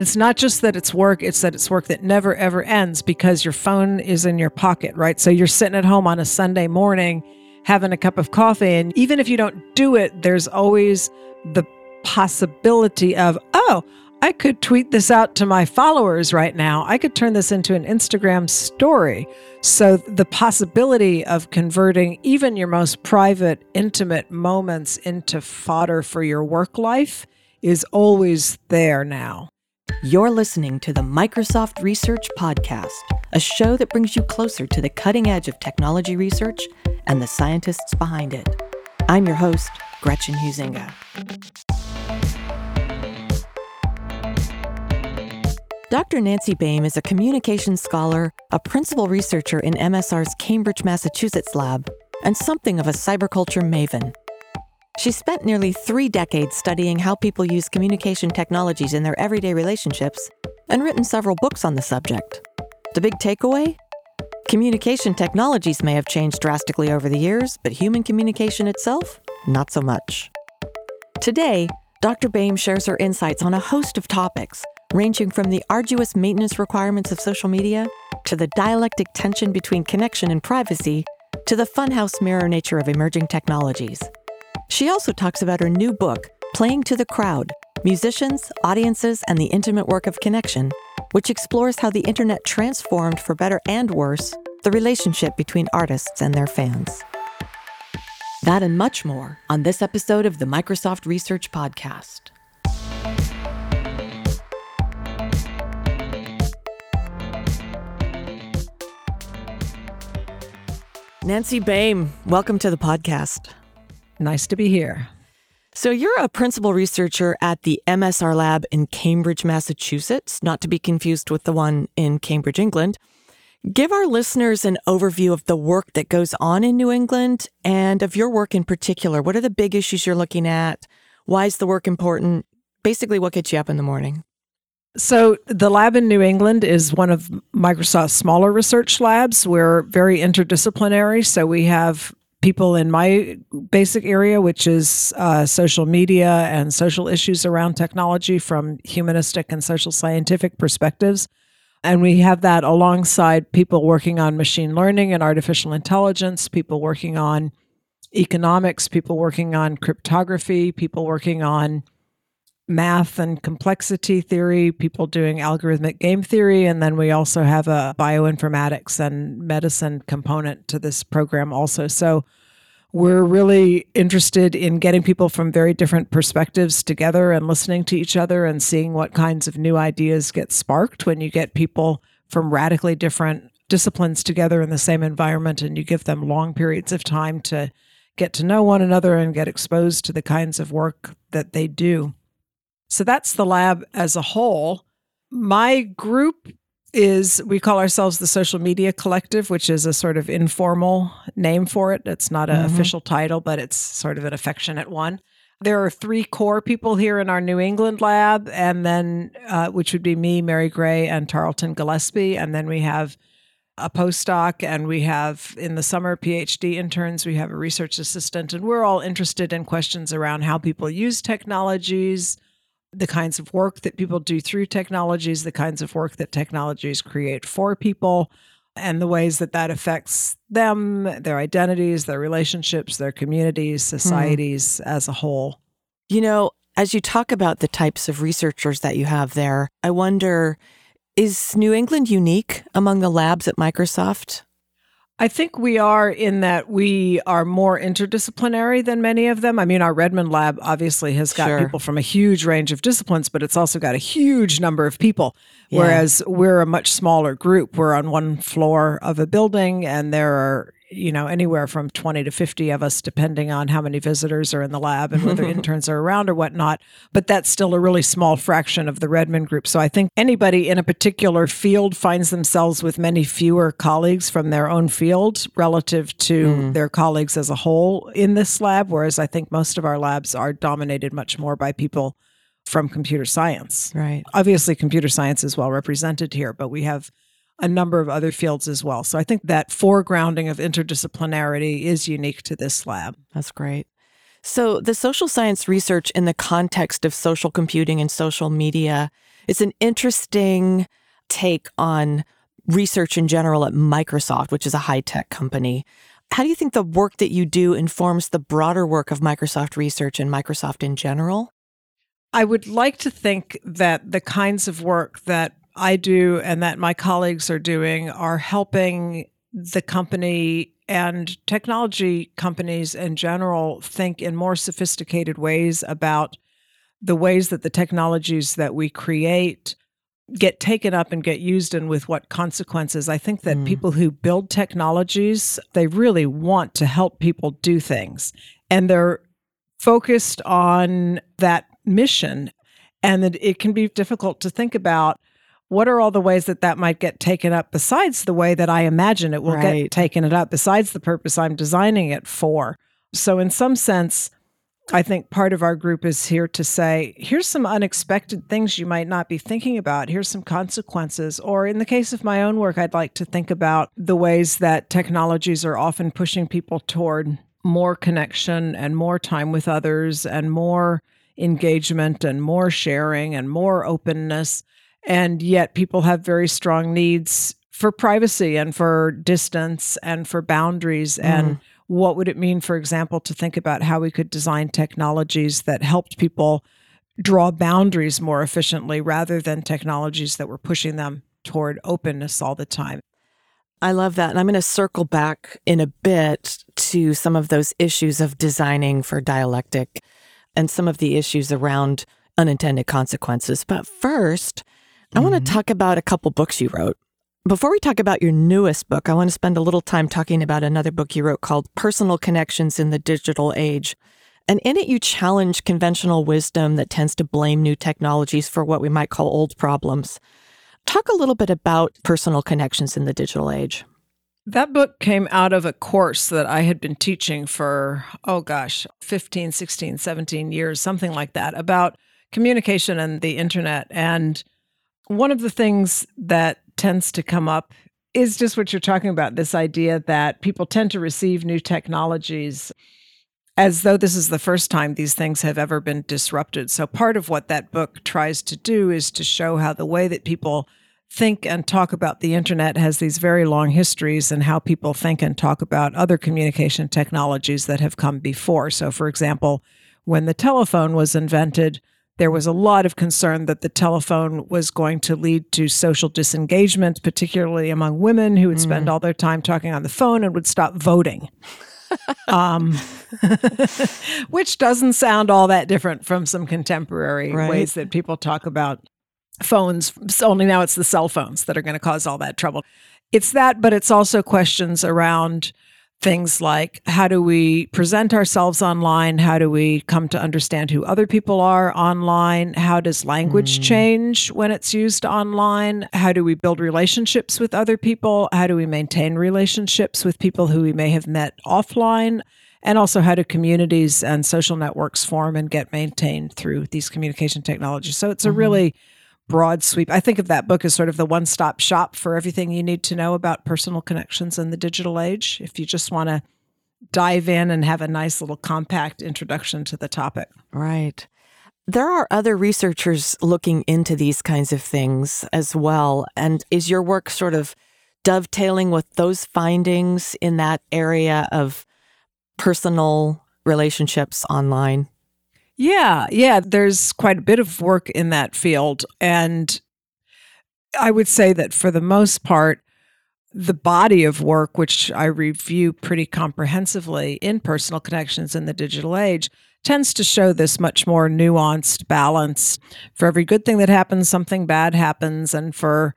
It's not just that it's work, it's that it's work that never ever ends because your phone is in your pocket, right? So you're sitting at home on a Sunday morning having a cup of coffee. And even if you don't do it, there's always the possibility of, oh, I could tweet this out to my followers right now. I could turn this into an Instagram story. So, the possibility of converting even your most private, intimate moments into fodder for your work life is always there now. You're listening to the Microsoft Research Podcast, a show that brings you closer to the cutting edge of technology research and the scientists behind it. I'm your host, Gretchen Huizinga. Dr. Nancy Baym is a communications scholar, a principal researcher in MSR's Cambridge, Massachusetts lab, and something of a cyberculture maven. She spent nearly three decades studying how people use communication technologies in their everyday relationships and written several books on the subject. The big takeaway? Communication technologies may have changed drastically over the years, but human communication itself, not so much. Today, Dr. Baym shares her insights on a host of topics ranging from the arduous maintenance requirements of social media to the dialectic tension between connection and privacy to the funhouse mirror nature of emerging technologies. She also talks about her new book, Playing to the Crowd Musicians, Audiences, and the Intimate Work of Connection, which explores how the internet transformed, for better and worse, the relationship between artists and their fans. That and much more on this episode of the Microsoft Research Podcast. Nancy Baym, welcome to the podcast. Nice to be here. So, you're a principal researcher at the MSR Lab in Cambridge, Massachusetts, not to be confused with the one in Cambridge, England. Give our listeners an overview of the work that goes on in New England and of your work in particular. What are the big issues you're looking at? Why is the work important? Basically, what gets you up in the morning? So, the lab in New England is one of Microsoft's smaller research labs. We're very interdisciplinary. So, we have people in my basic area, which is uh, social media and social issues around technology from humanistic and social scientific perspectives. And we have that alongside people working on machine learning and artificial intelligence, people working on economics, people working on cryptography, people working on math and complexity theory, people doing algorithmic game theory, and then we also have a bioinformatics and medicine component to this program also. So we're really interested in getting people from very different perspectives together and listening to each other and seeing what kinds of new ideas get sparked when you get people from radically different disciplines together in the same environment and you give them long periods of time to get to know one another and get exposed to the kinds of work that they do. So that's the lab as a whole. My group is we call ourselves the social media collective which is a sort of informal name for it it's not an mm-hmm. official title but it's sort of an affectionate one there are three core people here in our new england lab and then uh, which would be me mary gray and tarleton gillespie and then we have a postdoc and we have in the summer phd interns we have a research assistant and we're all interested in questions around how people use technologies the kinds of work that people do through technologies, the kinds of work that technologies create for people, and the ways that that affects them, their identities, their relationships, their communities, hmm. societies mm. as a whole. You know, as you talk about the types of researchers that you have there, I wonder is New England unique among the labs at Microsoft? I think we are in that we are more interdisciplinary than many of them. I mean, our Redmond lab obviously has got sure. people from a huge range of disciplines, but it's also got a huge number of people. Yeah. Whereas we're a much smaller group. We're on one floor of a building, and there are you know, anywhere from 20 to 50 of us, depending on how many visitors are in the lab and whether interns are around or whatnot. But that's still a really small fraction of the Redmond group. So I think anybody in a particular field finds themselves with many fewer colleagues from their own field relative to mm. their colleagues as a whole in this lab. Whereas I think most of our labs are dominated much more by people from computer science. Right. Obviously, computer science is well represented here, but we have a number of other fields as well. So I think that foregrounding of interdisciplinarity is unique to this lab. That's great. So, the social science research in the context of social computing and social media is an interesting take on research in general at Microsoft, which is a high tech company. How do you think the work that you do informs the broader work of Microsoft research and Microsoft in general? I would like to think that the kinds of work that I do and that my colleagues are doing are helping the company and technology companies in general think in more sophisticated ways about the ways that the technologies that we create get taken up and get used and with what consequences. I think that mm. people who build technologies, they really want to help people do things and they're focused on that mission and that it can be difficult to think about what are all the ways that that might get taken up besides the way that I imagine it will right. get taken it up besides the purpose I'm designing it for. So in some sense, I think part of our group is here to say, here's some unexpected things you might not be thinking about. Here's some consequences. Or in the case of my own work, I'd like to think about the ways that technologies are often pushing people toward more connection and more time with others and more engagement and more sharing and more openness. And yet people have very strong needs for privacy and for distance and for boundaries. Mm. And what would it mean, for example, to think about how we could design technologies that helped people draw boundaries more efficiently rather than technologies that were pushing them toward openness all the time? I love that. And I'm going to circle back in a bit to some of those issues of designing for dialectic and some of the issues around unintended consequences. But first, I mm-hmm. want to talk about a couple books you wrote. Before we talk about your newest book, I want to spend a little time talking about another book you wrote called Personal Connections in the Digital Age. And in it, you challenge conventional wisdom that tends to blame new technologies for what we might call old problems. Talk a little bit about personal connections in the digital age. That book came out of a course that I had been teaching for, oh gosh, 15, 16, 17 years, something like that, about communication and the internet. And one of the things that tends to come up is just what you're talking about this idea that people tend to receive new technologies as though this is the first time these things have ever been disrupted. So, part of what that book tries to do is to show how the way that people think and talk about the internet has these very long histories and how people think and talk about other communication technologies that have come before. So, for example, when the telephone was invented, there was a lot of concern that the telephone was going to lead to social disengagement, particularly among women who would mm. spend all their time talking on the phone and would stop voting. um, which doesn't sound all that different from some contemporary right. ways that people talk about phones. Only now it's the cell phones that are going to cause all that trouble. It's that, but it's also questions around things like how do we present ourselves online? How do we come to understand who other people are online? How does language mm. change when it's used online? How do we build relationships with other people? How do we maintain relationships with people who we may have met offline? And also, how do communities and social networks form and get maintained through these communication technologies? So, it's a mm-hmm. really broad sweep. I think of that book as sort of the one stop shop for everything you need to know about personal connections in the digital age. If you just want to dive in and have a nice little compact introduction to the topic. Right. There are other researchers looking into these kinds of things as well. And is your work sort of dovetailing with those findings in that area of personal relationships online? Yeah, yeah, there's quite a bit of work in that field. And I would say that for the most part, the body of work, which I review pretty comprehensively in personal connections in the digital age, tends to show this much more nuanced balance. For every good thing that happens, something bad happens. And for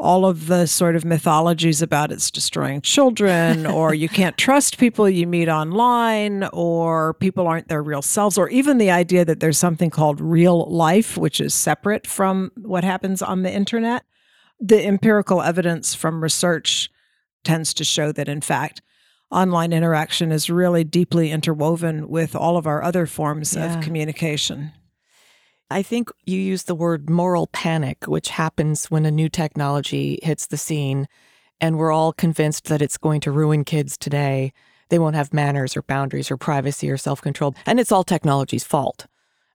all of the sort of mythologies about it's destroying children or you can't trust people you meet online or people aren't their real selves or even the idea that there's something called real life which is separate from what happens on the internet the empirical evidence from research tends to show that in fact online interaction is really deeply interwoven with all of our other forms yeah. of communication I think you use the word moral panic, which happens when a new technology hits the scene and we're all convinced that it's going to ruin kids today. they won't have manners or boundaries or privacy or self control. And it's all technology's fault.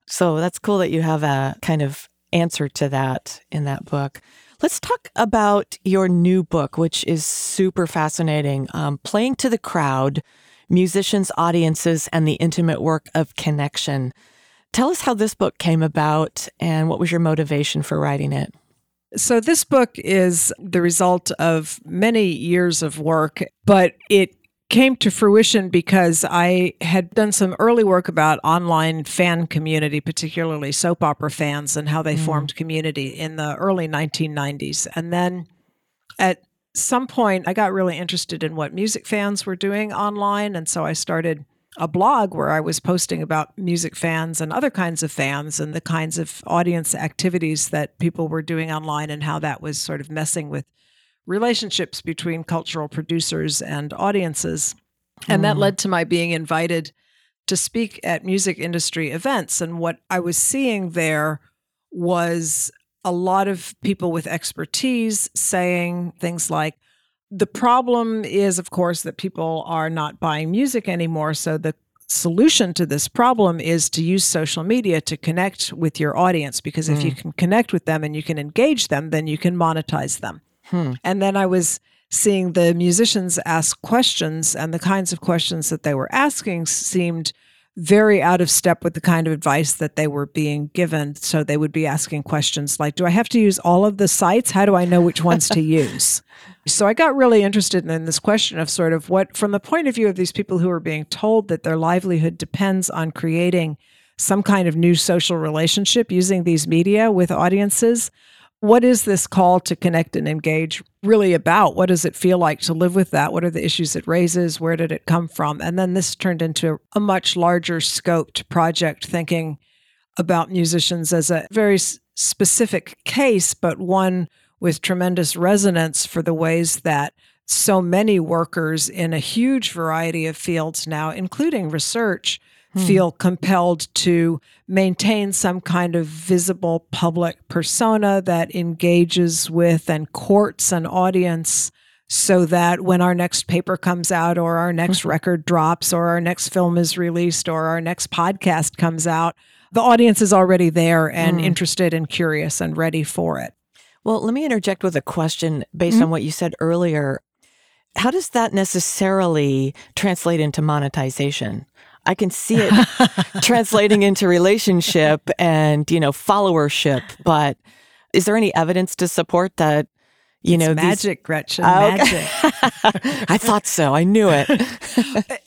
So that's cool that you have a kind of answer to that in that book. Let's talk about your new book, which is super fascinating um, Playing to the Crowd Musicians, Audiences, and the Intimate Work of Connection. Tell us how this book came about and what was your motivation for writing it? So, this book is the result of many years of work, but it came to fruition because I had done some early work about online fan community, particularly soap opera fans and how they mm. formed community in the early 1990s. And then at some point, I got really interested in what music fans were doing online. And so I started a blog where I was posting about music fans and other kinds of fans and the kinds of audience activities that people were doing online and how that was sort of messing with relationships between cultural producers and audiences. And that hmm. led to my being invited to speak at music industry events. And what I was seeing there was a lot of people with expertise saying things like, the problem is, of course, that people are not buying music anymore. So the solution to this problem is to use social media to connect with your audience because if mm. you hmm. can connect with them and you can engage them, then you can monetize them. Hmm. And then I was seeing the musicians ask questions, and the kinds of questions that they were asking seemed very out of step with the kind of advice that they were being given. So they would be asking questions like, Do I have to use all of the sites? How do I know which ones to use? So I got really interested in this question of sort of what, from the point of view of these people who are being told that their livelihood depends on creating some kind of new social relationship using these media with audiences what is this call to connect and engage really about? What does it feel like to live with that? What are the issues it raises? Where did it come from? And then this turned into a much larger scoped project, thinking about musicians as a very specific case, but one with tremendous resonance for the ways that so many workers in a huge variety of fields now, including research, hmm. feel compelled to maintain some kind of visible public persona that engages with and courts an audience so that when our next paper comes out or our next mm-hmm. record drops or our next film is released or our next podcast comes out the audience is already there and mm. interested and curious and ready for it well let me interject with a question based mm-hmm. on what you said earlier how does that necessarily translate into monetization I can see it translating into relationship and, you know, followership. But is there any evidence to support that? You it's know, magic, these... Gretchen, oh, magic. I thought so. I knew it.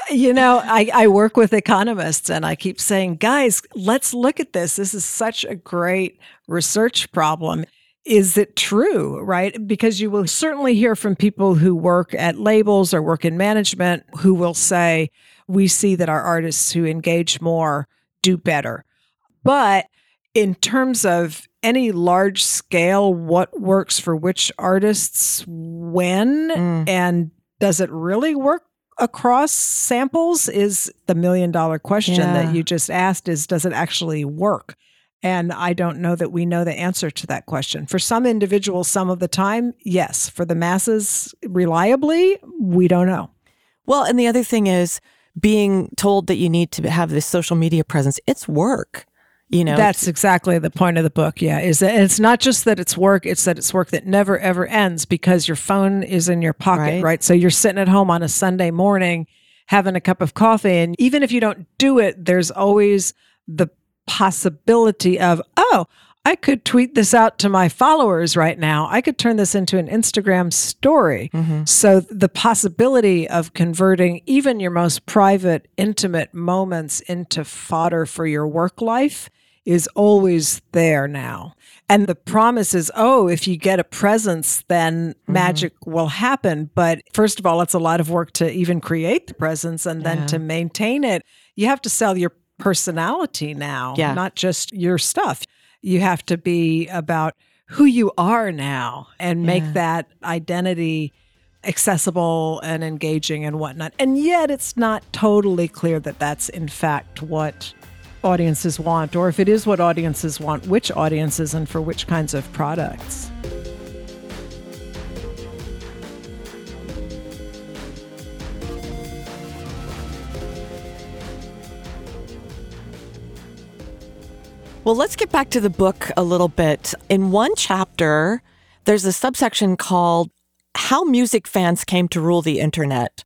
you know, I, I work with economists and I keep saying, guys, let's look at this. This is such a great research problem is it true, right? Because you will certainly hear from people who work at labels or work in management who will say, we see that our artists who engage more do better. But in terms of any large scale, what works for which artists when, mm. and does it really work across samples is the million dollar question yeah. that you just asked is does it actually work? And I don't know that we know the answer to that question. For some individuals, some of the time, yes. For the masses, reliably, we don't know. Well, and the other thing is, being told that you need to have this social media presence, it's work. You know, that's exactly the point of the book. Yeah, is that it's not just that it's work; it's that it's work that never ever ends because your phone is in your pocket, right? right? So you're sitting at home on a Sunday morning having a cup of coffee, and even if you don't do it, there's always the possibility of, oh, I could tweet this out to my followers right now. I could turn this into an Instagram story. Mm-hmm. So the possibility of converting even your most private, intimate moments into fodder for your work life is always there now. And the promise is, oh, if you get a presence, then mm-hmm. magic will happen. But first of all, it's a lot of work to even create the presence and then yeah. to maintain it. You have to sell your personality now, yeah. not just your stuff you have to be about who you are now and make yeah. that identity accessible and engaging and whatnot. And yet, it's not totally clear that that's in fact what audiences want, or if it is what audiences want, which audiences and for which kinds of products. Well, let's get back to the book a little bit. In one chapter, there's a subsection called How Music Fans Came to Rule the Internet.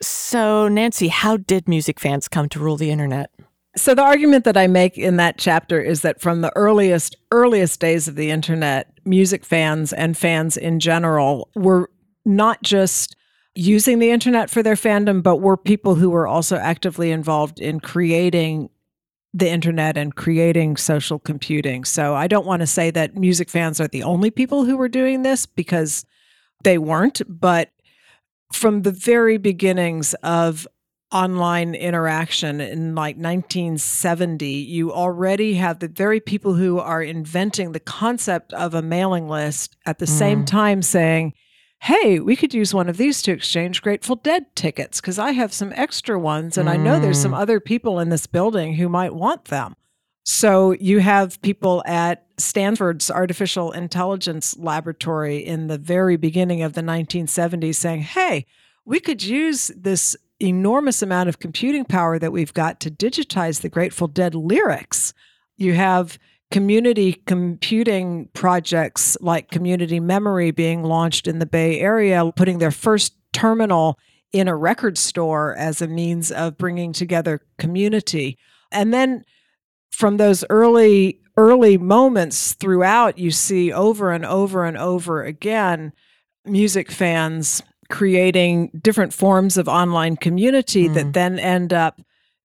So, Nancy, how did music fans come to rule the internet? So the argument that I make in that chapter is that from the earliest earliest days of the internet, music fans and fans in general were not just using the internet for their fandom, but were people who were also actively involved in creating the internet and creating social computing. So I don't want to say that music fans are the only people who were doing this because they weren't, but from the very beginnings of online interaction in like 1970, you already have the very people who are inventing the concept of a mailing list at the mm. same time saying, Hey, we could use one of these to exchange Grateful Dead tickets because I have some extra ones and mm. I know there's some mm. other people in this building who might want them. So you have people at Stanford's Artificial Intelligence Laboratory in the very beginning of the 1970s saying, Hey, we could use this enormous amount of computing power that we've got to digitize the Grateful Dead lyrics. You have community computing projects like Community Memory being launched in the Bay Area, putting their first terminal in a record store as a means of bringing together community. And then from those early early moments throughout you see over and over and over again music fans creating different forms of online community mm. that then end up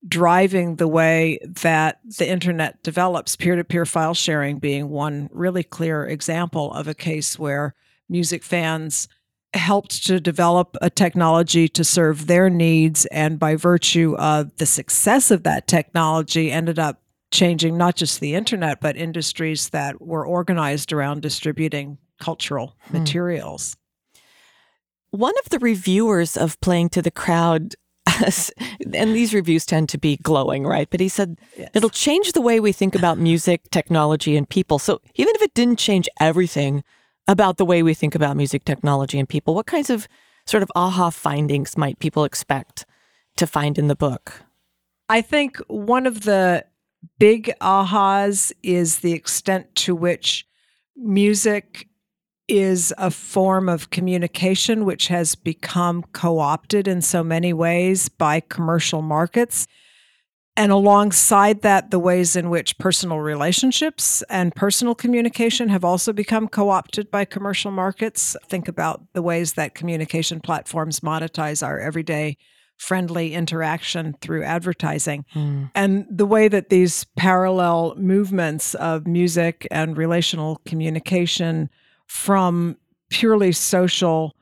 driving the way that the internet develops, peer to peer file sharing being one really clear example of a case where music fans helped to develop a technology to serve their needs. And by virtue of the success of that technology, ended up changing not just the internet, but industries that were organized around distributing cultural hmm. materials. One of the reviewers of Playing to the Crowd, and these reviews tend to be glowing, right? But he said yes. it'll change the way we think about music, technology, and people. So even if it didn't change everything about the way we think about music, technology, and people, what kinds of sort of aha findings might people expect to find in the book? I think one of the big ahas is the extent to which music is a form of communication which has become co opted in so many ways by commercial markets. And alongside that, the ways in which personal relationships and personal communication have also become co opted by commercial markets. Think about the ways that communication platforms monetize our everyday friendly interaction through advertising. Mm. And the way that these parallel movements of music and relational communication from purely social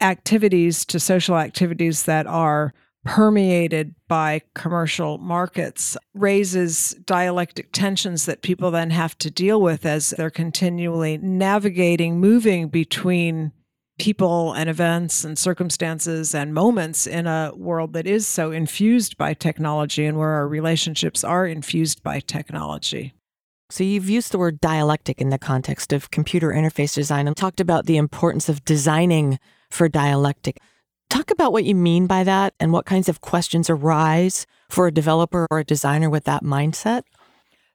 activities to social activities that are permeated by commercial markets raises dialectic tensions that people then have to deal with as they're continually navigating, moving between people and events and circumstances and moments in a world that is so infused by technology and where our relationships are infused by technology. So, you've used the word dialectic in the context of computer interface design and talked about the importance of designing for dialectic. Talk about what you mean by that and what kinds of questions arise for a developer or a designer with that mindset.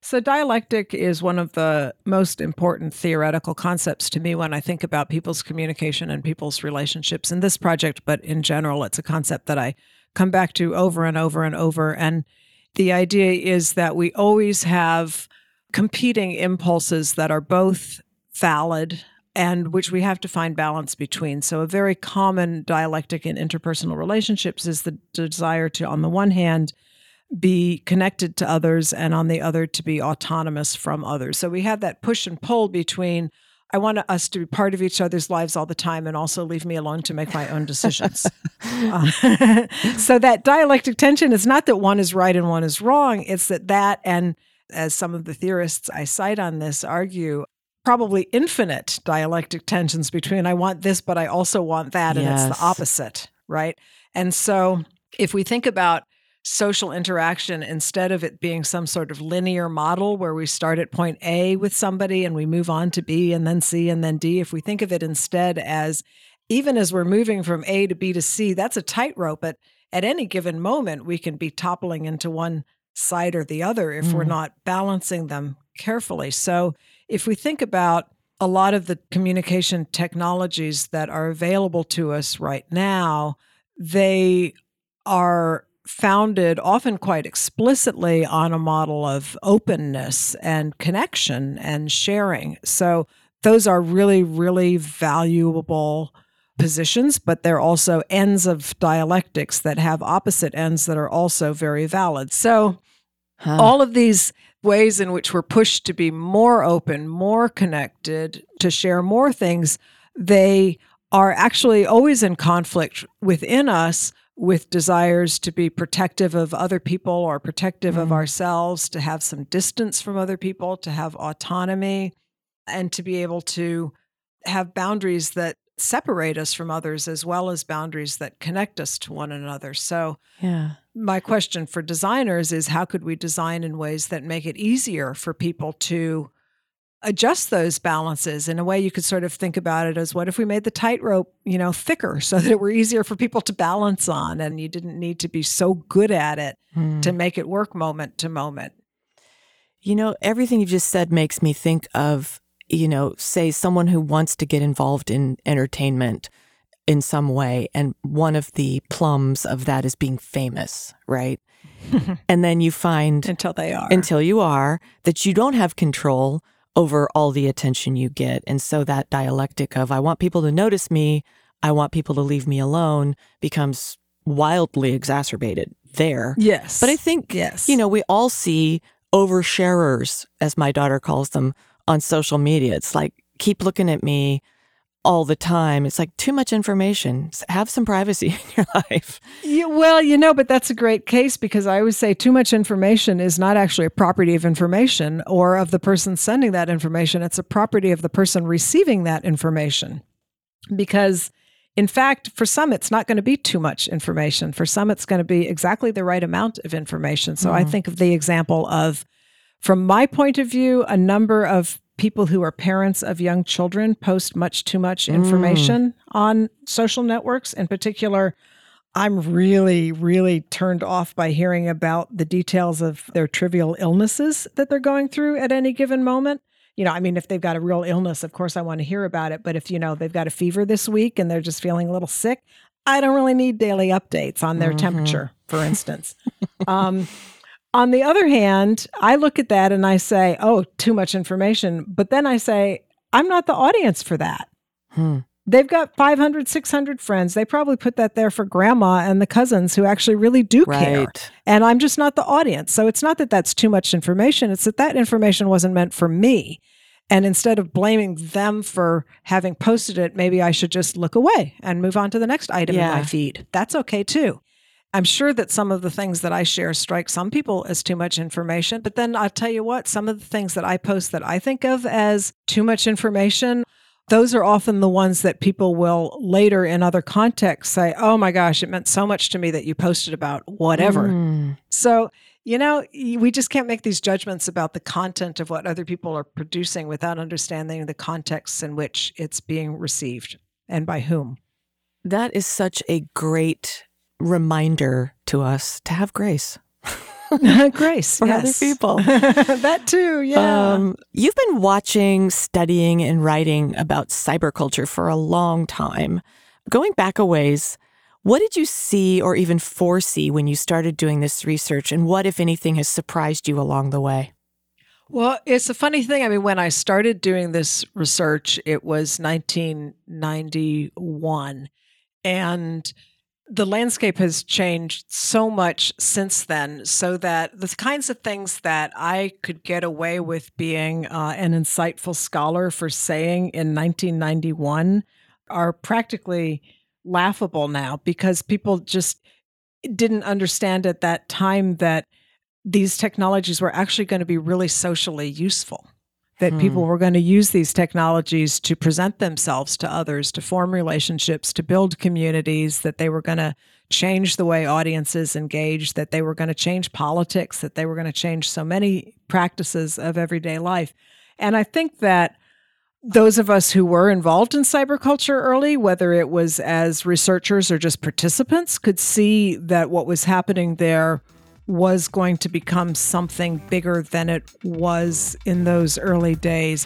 So, dialectic is one of the most important theoretical concepts to me when I think about people's communication and people's relationships in this project, but in general, it's a concept that I come back to over and over and over. And the idea is that we always have competing impulses that are both valid and which we have to find balance between. So, a very common dialectic in interpersonal relationships is the desire to, on the one hand, be connected to others, and on the other, to be autonomous from others. So, we have that push and pull between. I want us to be part of each other's lives all the time and also leave me alone to make my own decisions. uh, so, that dialectic tension is not that one is right and one is wrong, it's that that and as some of the theorists I cite on this argue, probably infinite dialectic tensions between I want this, but I also want that, and yes. it's the opposite, right? And so if we think about social interaction instead of it being some sort of linear model where we start at point A with somebody and we move on to B and then C and then D, if we think of it instead as even as we're moving from A to B to C, that's a tightrope. But at any given moment, we can be toppling into one side or the other if we're Mm. not balancing them carefully. So if we think about a lot of the communication technologies that are available to us right now, they are founded often quite explicitly on a model of openness and connection and sharing. So those are really, really valuable positions, but they're also ends of dialectics that have opposite ends that are also very valid. So Huh. all of these ways in which we're pushed to be more open, more connected, to share more things, they are actually always in conflict within us with desires to be protective of other people or protective of Mm. ourselves, to have some distance from other people, to have autonomy, and to be able to have boundaries that separate us from others as well as boundaries that connect us to one another. So, yeah. my question for designers is how could we design in ways that make it easier for people to adjust those balances in a way you could sort of think about it as what if we made the tightrope you know thicker so that it were easier for people to balance on and you didn't need to be so good at it Hmm. to make it work moment to moment You know, everything you've just said makes me think of, you know, say someone who wants to get involved in entertainment in some way. And one of the plums of that is being famous, right? and then you find until they are until you are that you don't have control over all the attention you get. And so that dialectic of, I want people to notice me, I want people to leave me alone becomes wildly exacerbated there. yes But I think, yes you know, we all see oversharers, as my daughter calls them, on social media. It's like, keep looking at me all the time. It's like too much information. Have some privacy in your life. Yeah, well, you know, but that's a great case because I always say too much information is not actually a property of information or of the person sending that information. It's a property of the person receiving that information. Because, in fact, for some, it's not going to be too much information. For some, it's going to be exactly the right amount of information. So I Mhm. think of the example of, from my point of view, a number of people who are parents of young children post much too much Mm. information on social networks. In particular, I'm really, really turned off by hearing about the details of their trivial illnesses that they're going through at any given moment. You know, I mean, if they've got a real illness, of course I want to hear about it. But if, you know, they've got a fever this week and they're just feeling a little sick, I don't really need daily updates on their Mhm. temperature, for instance. um, on the other hand, I look at that and I say, oh, too much information. But then I say, I'm not the audience for that. Hmm. They've got 500, 600 friends. They probably put that there for grandma and the cousins who actually really do care. And I'm just not the audience. So it's not that that's too much information. It's that that information wasn't meant for me. And instead of blaming them for having posted it, maybe I should just look away and move on to the next item in my feed. That's okay too. I'm sure that some of the things that I share strike some people as too much information. But then I'll tell you what, some of the things that I post that I think of as too much information, those are often the ones that people will later in other contexts say, oh my gosh, it meant so much to me that you posted about whatever. Mm. So, you know, we just can't make these judgments about the content of what other people are producing without understanding the context in which it's being received and by whom. That is such a great reminder to us to have grace Grace for other people. that too, yeah. Um, you've been watching, studying, and writing about cyberculture for a long time. Going back a ways, what did you see or even foresee when you started doing this research? And what, if anything, has surprised you along the way? Well, it's a funny thing. I mean, when I started doing this research, it was 1991. And the landscape has changed so much since then, so that the kinds of things that I could get away with being uh, an insightful scholar for saying in 1991 are practically laughable now because people just didn't understand at that time that these technologies were actually going to be really socially useful. That Hmm. people were going to use these technologies to present themselves to others, to form relationships, to build communities, that they were going to change the way audiences engage, that they were going to change politics, that they were going to change so many practices of everyday life. And I think that those of us who were involved in cyberculture early, whether it was as researchers or just participants, could see that what was happening there was going to become something bigger than it was in those early days.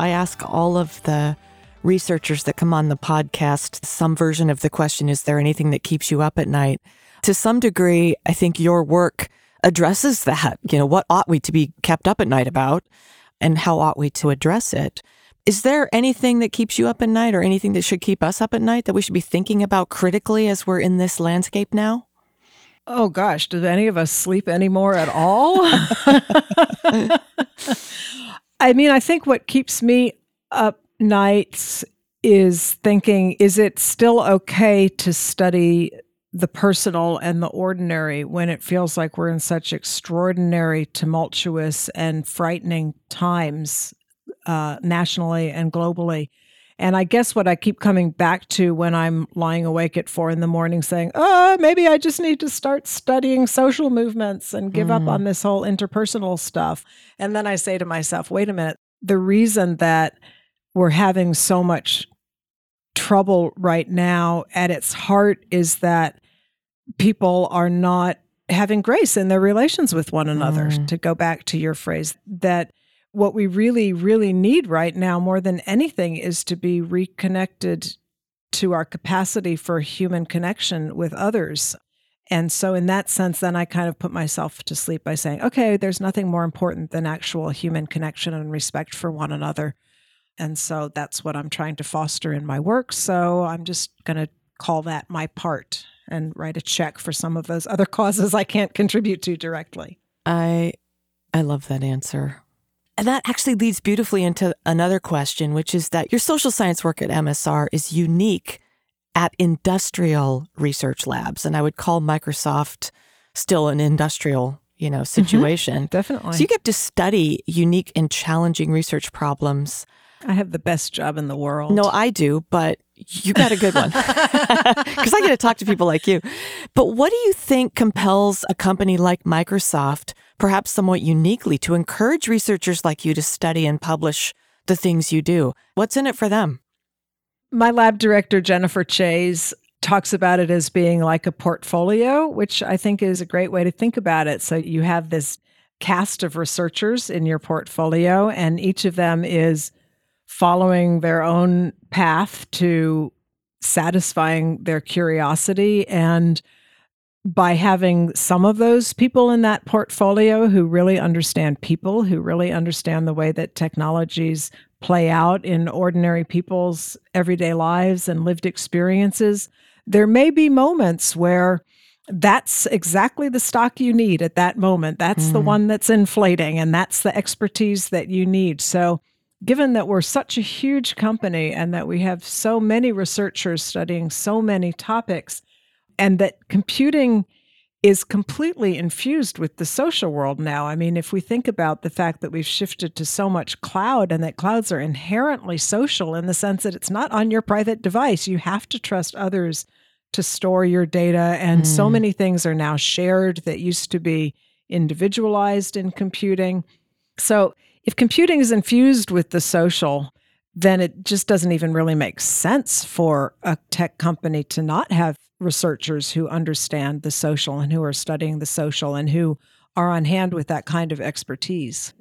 I ask all of the researchers that come on the podcast some version of the question Is there anything that keeps you up at night? To some degree, I think your work addresses that. You know, what ought we to be kept up at night about and how ought we to address it? Is there anything that keeps you up at night or anything that should keep us up at night that we should be thinking about critically as we're in this landscape now? Oh gosh, do any of us sleep anymore at all? I mean, I think what keeps me up nights is thinking is it still okay to study the personal and the ordinary when it feels like we're in such extraordinary, tumultuous, and frightening times uh, nationally and globally? And I guess what I keep coming back to when I'm lying awake at four in the morning saying, oh, maybe I just need to start studying social movements and give mm. up on this whole interpersonal stuff. And then I say to myself, wait a minute, the reason that we're having so much trouble right now at its heart is that people are not having grace in their relations with one another, mm. to go back to your phrase, that what we really, really need right now more than anything is to be reconnected to our capacity for human connection with others. And so, in that sense, then I kind of put myself to sleep by saying, okay, there's nothing more important than actual human connection and respect for one another. And so that's what I'm trying to foster in my work. So I'm just going to call that my part and write a check for some of those other causes I can't contribute to directly. I I love that answer. And that actually leads beautifully into another question, which is that your social science work at MSR is unique at industrial research labs. And I would call Microsoft still an industrial, you know, mm-hmm. situation. Mm-hmm, definitely. So you get to study unique and challenging research problems. I have the best job in the world. No, I do, but you got a good one. Because I get to talk to people like you. But what do you think compels a company like Microsoft perhaps somewhat uniquely, to encourage researchers like you to study and publish the things you do. What's in it for them? My lab director, Jennifer Chayes, talks about it as being like a portfolio, which I think is a great way to think about it. So you have this cast of researchers in your portfolio, and each of them is following their own path to satisfying their curiosity and by having some of those people in that portfolio who really understand people, who really understand the way that technologies play out in ordinary people's everyday lives and lived experiences, there may be moments where that's exactly the stock you need at that moment. That's mm. the one that's inflating, and that's the expertise that you need. So, given that we're such a huge company and that we have so many researchers studying so many topics, and that computing is completely infused with the social world now. I mean, if we think about the fact that we've shifted to so much cloud and that clouds are inherently social in the sense that it's not on your private device, you have to trust others to store your data. And mm. so many things are now shared that used to be individualized in computing. So if computing is infused with the social, then it just doesn't even really make sense for a tech company to not have researchers who understand the social and who are studying the social and who are on hand with that kind of expertise.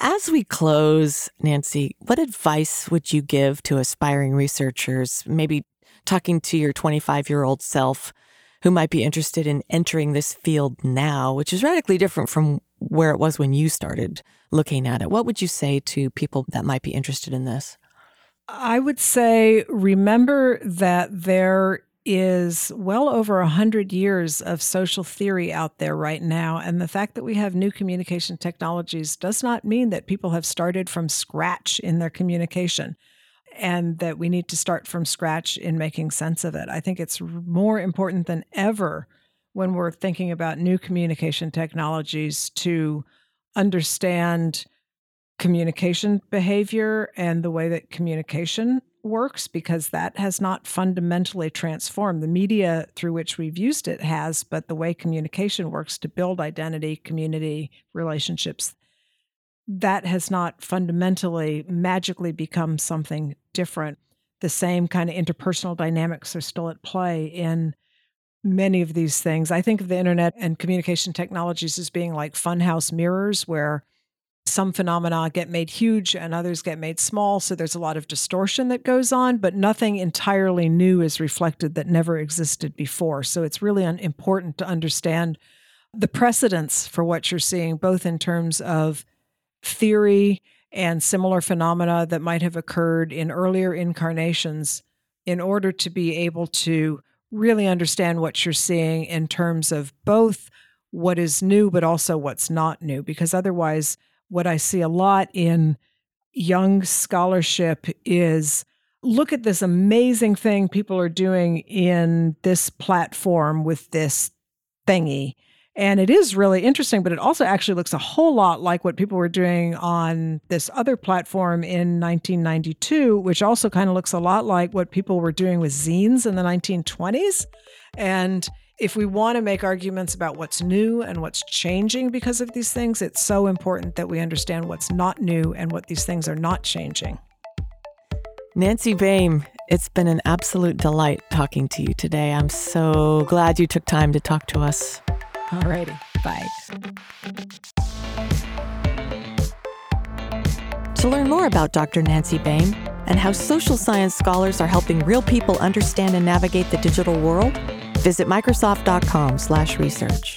As we close, Nancy, what advice would you give to aspiring researchers, maybe talking to your 25 year old self who might be interested in entering this field now, which is radically different from where it was when you started looking at it? What would you say to people that might be interested in this? I would say remember that there is well over a hundred years of social theory out there right now. And the fact that we have new communication technologies does not mean that people have started from scratch in their communication and that we need to start from scratch in making sense of it. I think it's more important than ever when we're thinking about new communication technologies to understand communication behavior and the way that communication works because that has not fundamentally transformed. The media through which we've used it has, but the way communication works to build identity, community, relationships, that has not fundamentally magically become something different. The same kind of interpersonal dynamics are still at play in many of these things. I think of the internet and communication technologies as being like funhouse mirrors where some phenomena get made huge and others get made small. So there's a lot of distortion that goes on, but nothing entirely new is reflected that never existed before. So it's really important to understand the precedents for what you're seeing, both in terms of theory and similar phenomena that might have occurred in earlier incarnations, in order to be able to really understand what you're seeing in terms of both what is new, but also what's not new, because otherwise, what I see a lot in young scholarship is look at this amazing thing people are doing in this platform with this thingy. And it is really interesting, but it also actually looks a whole lot like what people were doing on this other platform in 1992, which also kind of looks a lot like what people were doing with zines in the 1920s. And if we want to make arguments about what's new and what's changing because of these things, it's so important that we understand what's not new and what these things are not changing. Nancy Baym, it's been an absolute delight talking to you today. I'm so glad you took time to talk to us. Alrighty, bye. To learn more about Dr. Nancy Baym and how social science scholars are helping real people understand and navigate the digital world, Visit Microsoft.com/research.